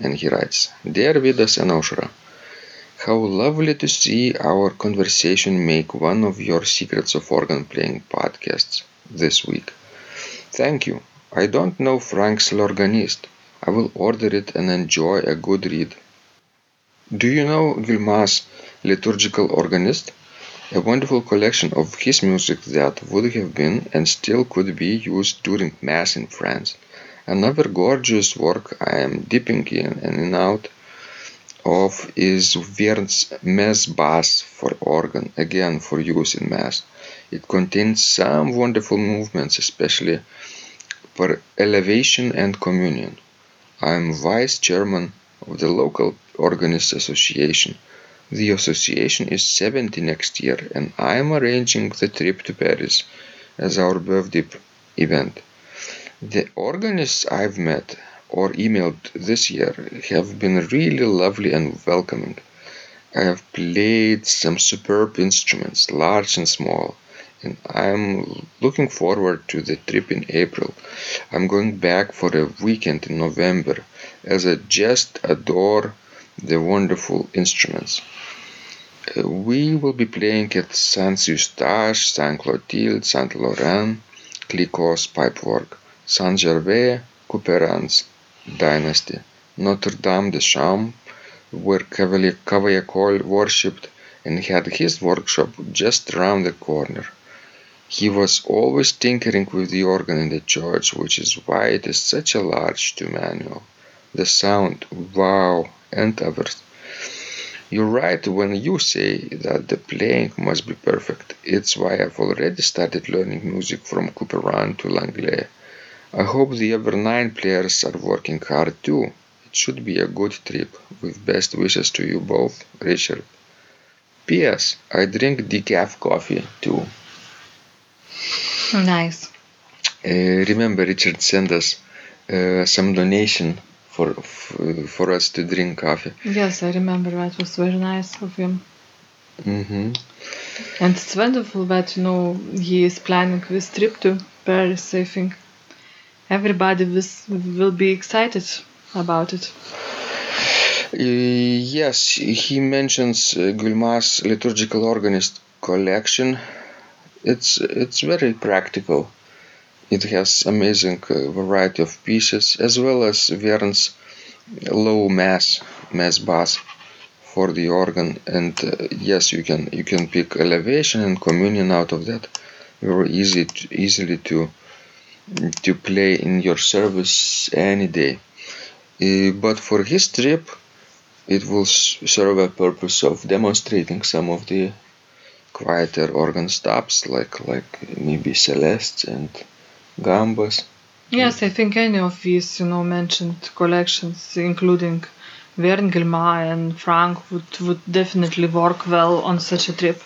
and he writes Dear Vidas and Aušra, how lovely to see our conversation make one of your Secrets of Organ Playing podcasts this week. Thank you. I don't know Franck's L'Organiste. I will order it and enjoy a good read. Do you know Guilmant's Liturgical Organist? A wonderful collection of his music that would have been and still could be used during Mass in France. Another gorgeous work I am dipping in and out of is Vierne's Messe Basse for organ, again for use in Mass. It contains some wonderful movements, especially for elevation and communion. I am vice chairman of the local organist association. The association is 70 next year, and I am arranging the trip to Paris as our birthday event. The organists I've met or emailed this year have been really lovely and welcoming. I have played some superb instruments, large and small, and I'm looking forward to the trip in April. I'm going back for a weekend in November as I just adore the wonderful instruments. Uh, we will be playing at Saint Eustache, Saint Clotilde, Saint Laurent, Clicquot's pipework. Saint Gervais Couperin's dynasty, Notre Dame des Champs, where Cavalier Cavaillé worshipped and had his workshop just round the corner. He was always tinkering with the organ in the church, which is why it is such a large two manual. The sound, wow, and others. You're right when you say that the playing must be perfect. It's why I've already started learning music from Couperin to Langlais. I hope the other nine players are working hard too. It should be a good trip. With best wishes to you both, Richard. P.S. I drink decaf coffee too. Nice. Uh, remember, Richard sent us uh, some donation for for us to drink coffee. Yes, I remember. That was very nice of him. Mm-hmm. And it's wonderful that you know he is planning this trip to Paris. I think everybody was, will be excited about it. Uh, yes, he mentions uh, liturgical organist collection. It's it's very practical. It has amazing uh, variety of pieces as well as Vierne's low mass messe basse for the organ. And uh, yes, you can you can pick elevation and communion out of that. Very easy to, easily to to play in your service any day. Uh, but for his trip, it will serve a purpose of demonstrating some of the quieter organ stops, like like maybe celestes and gambas. Yes, I think any of these, you know, mentioned collections, including Guilmant and Franck, would would definitely work well on such a trip.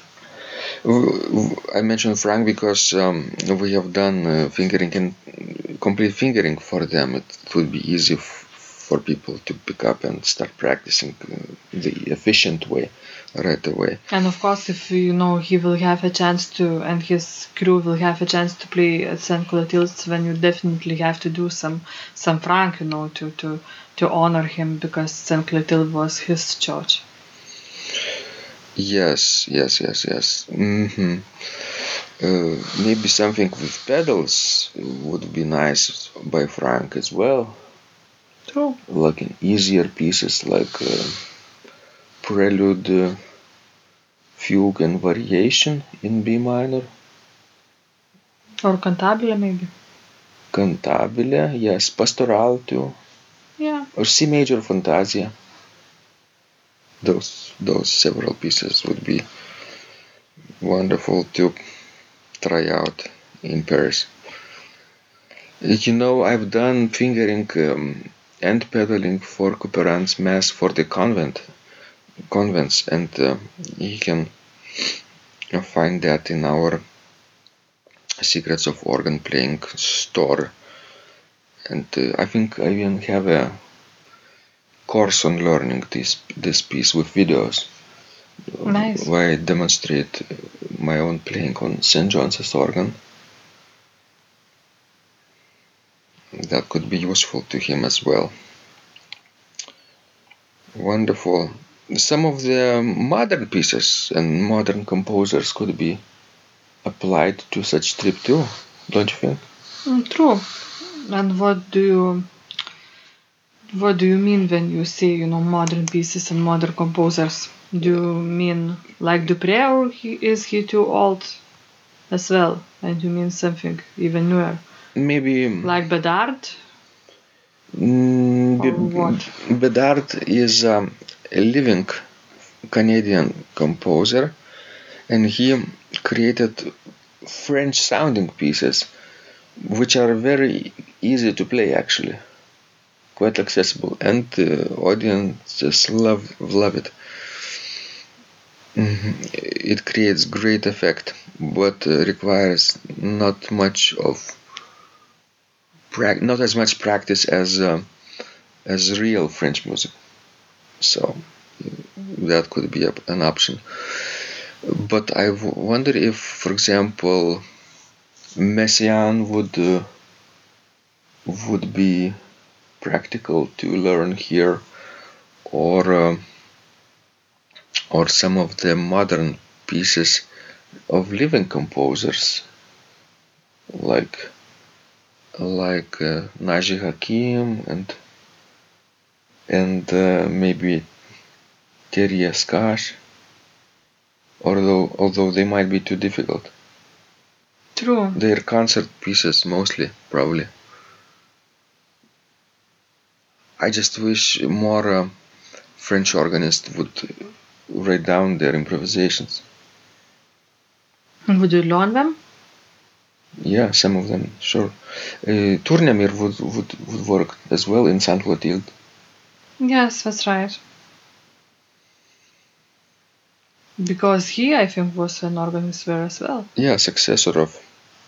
I mentioned Franck because um, we have done uh, fingering and complete fingering for them. It would be easy for people to pick up and start practicing uh, the efficient way right away. And of course, if you know he will have a chance to, and his crew will have a chance to play at St. Clotilde's, then you definitely have to do some some Franck, you know, to to to honor him because St. Clotilde was his church. Yes, yes, yes, yes. Mm-hmm. Uh, maybe something with pedals would be nice by Franck as well. True. Like in easier pieces like uh, Prelude, uh, Fugue, and Variation in B minor. Or cantabile maybe. Cantabile, yes, Pastoral too, Yeah. or C major Fantasia. Those those several pieces would be wonderful to try out in Paris. You know, I've done fingering um, and pedaling for Couperin's Mass for the convent convents, and uh, you can find that in our Secrets of Organ Playing store. And uh, I think I even have a course on learning this this piece with videos. Nice. Where I demonstrate my own playing on St. John's organ. That could be useful to him as well. Wonderful. Some of the modern pieces and modern composers could be applied to such trip too, don't you think? Mm, true. And what do you what do you mean when you say you know modern pieces and modern composers? Do you mean like Dupre or he, is he too old as well? And you mean something even newer, Maybe like Bedard? mm, Be- what? Bedard is um, a living Canadian composer and he created French sounding pieces which are very easy to play actually quite accessible and the audiences love love it. Mhm. it creates great effect but uh, requires not much of prac- not as much practice as uh, as real French music. So that could be an option. But I wonder if, for example, Messiaen would uh, would be practical to learn here, or uh, or some of the modern pieces of living composers, like like uh, Naji Hakim and and uh, maybe Thierry Escaich although although they might be too difficult. True. They're concert pieces mostly, probably. I just wish more uh, French organists would write down their improvisations. And would you learn them? Yeah, some of them, sure. Uh, Tournemire would, would, would work as well in Saint Clotilde. Yes, that's right. Because he, I think, was an organist there as well. Yeah, successor of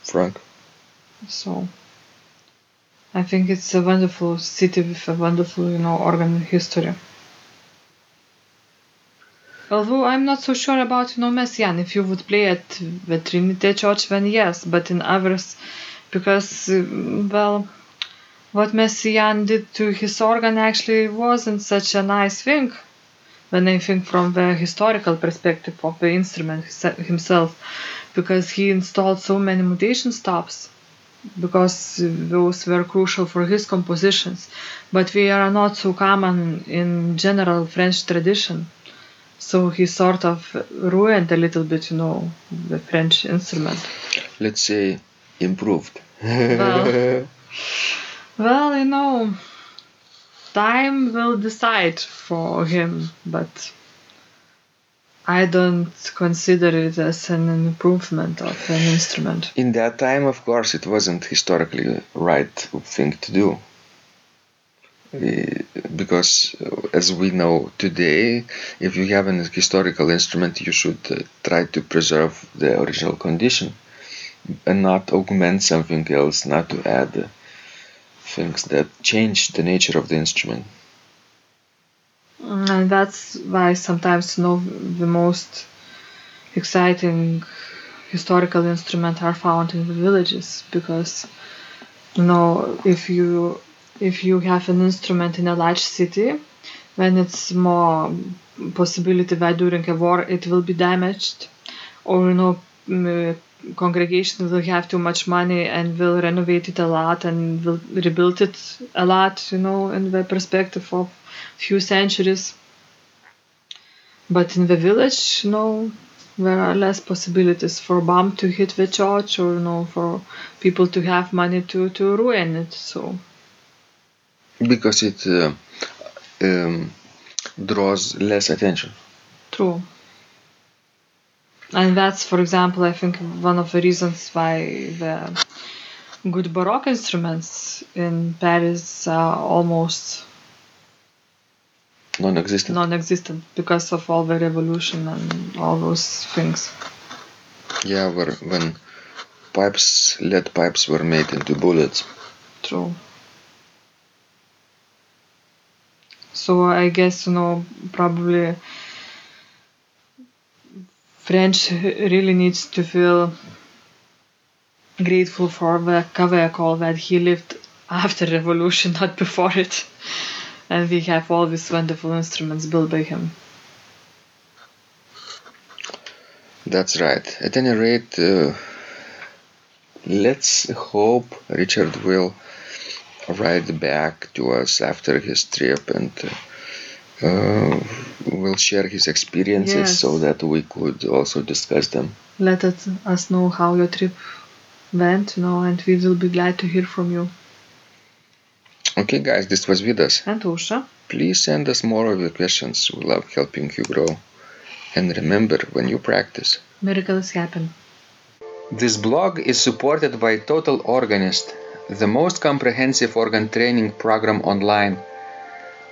Franck. So I think it's a wonderful city with a wonderful, you know, organ history. Although I'm not so sure about, you know, Messiaen. If you would play at the Trinity Church, then yes, but in others, because, uh, well, what Messiaen did to his organ actually wasn't such a nice thing. When I think from the historical perspective of the instrument himself, because he installed so many mutation stops because those were crucial for his compositions, but we are not so common in general French tradition. So he sort of ruined a little bit, you know, the French instrument. Let's say improved. Well. Well, you know, time will decide for him, but I don't consider it as an improvement of an instrument. In that time, of course, it wasn't historically right thing to do. Eh, Because, uh, as we know today, if you have an historical instrument, you should uh, try to preserve the original condition and not augment something else, not to add things that change the nature of the instrument. And that's why sometimes you know the most exciting historical instruments are found in the villages because you know if you if you have an instrument in a large city then it's more possibility that during a war it will be damaged or you know congregation will have too much money and will renovate it a lot and will rebuild it a lot you know in the perspective of few centuries but in the village you know there are less possibilities for bomb to hit the church or you know for people to have money to to ruin it so because it uh, um, draws less attention. True. And that's, for example, I think one of the reasons why the good Baroque instruments in Paris are almost non-existent. Non-existent because of all the revolution and all those things. Yeah, where, when pipes, lead pipes were made into bullets. True. So I guess you know probably French really needs to feel grateful for the Cavaillé that he lived after revolution, not before it. And we have all these wonderful instruments built by him. That's right. At any rate, uh, let's hope Richard will write back to us after his trip and uh, will share his experiences yes. so that we could also discuss them. Let us know how your trip went, you know, and we will be glad to hear from you. Okay, guys, this was Vidas. And Aušra. Please send us more of your questions. We love helping you grow. And remember, when you practice, miracles happen. This blog is supported by Total Organist the most comprehensive organ training program online,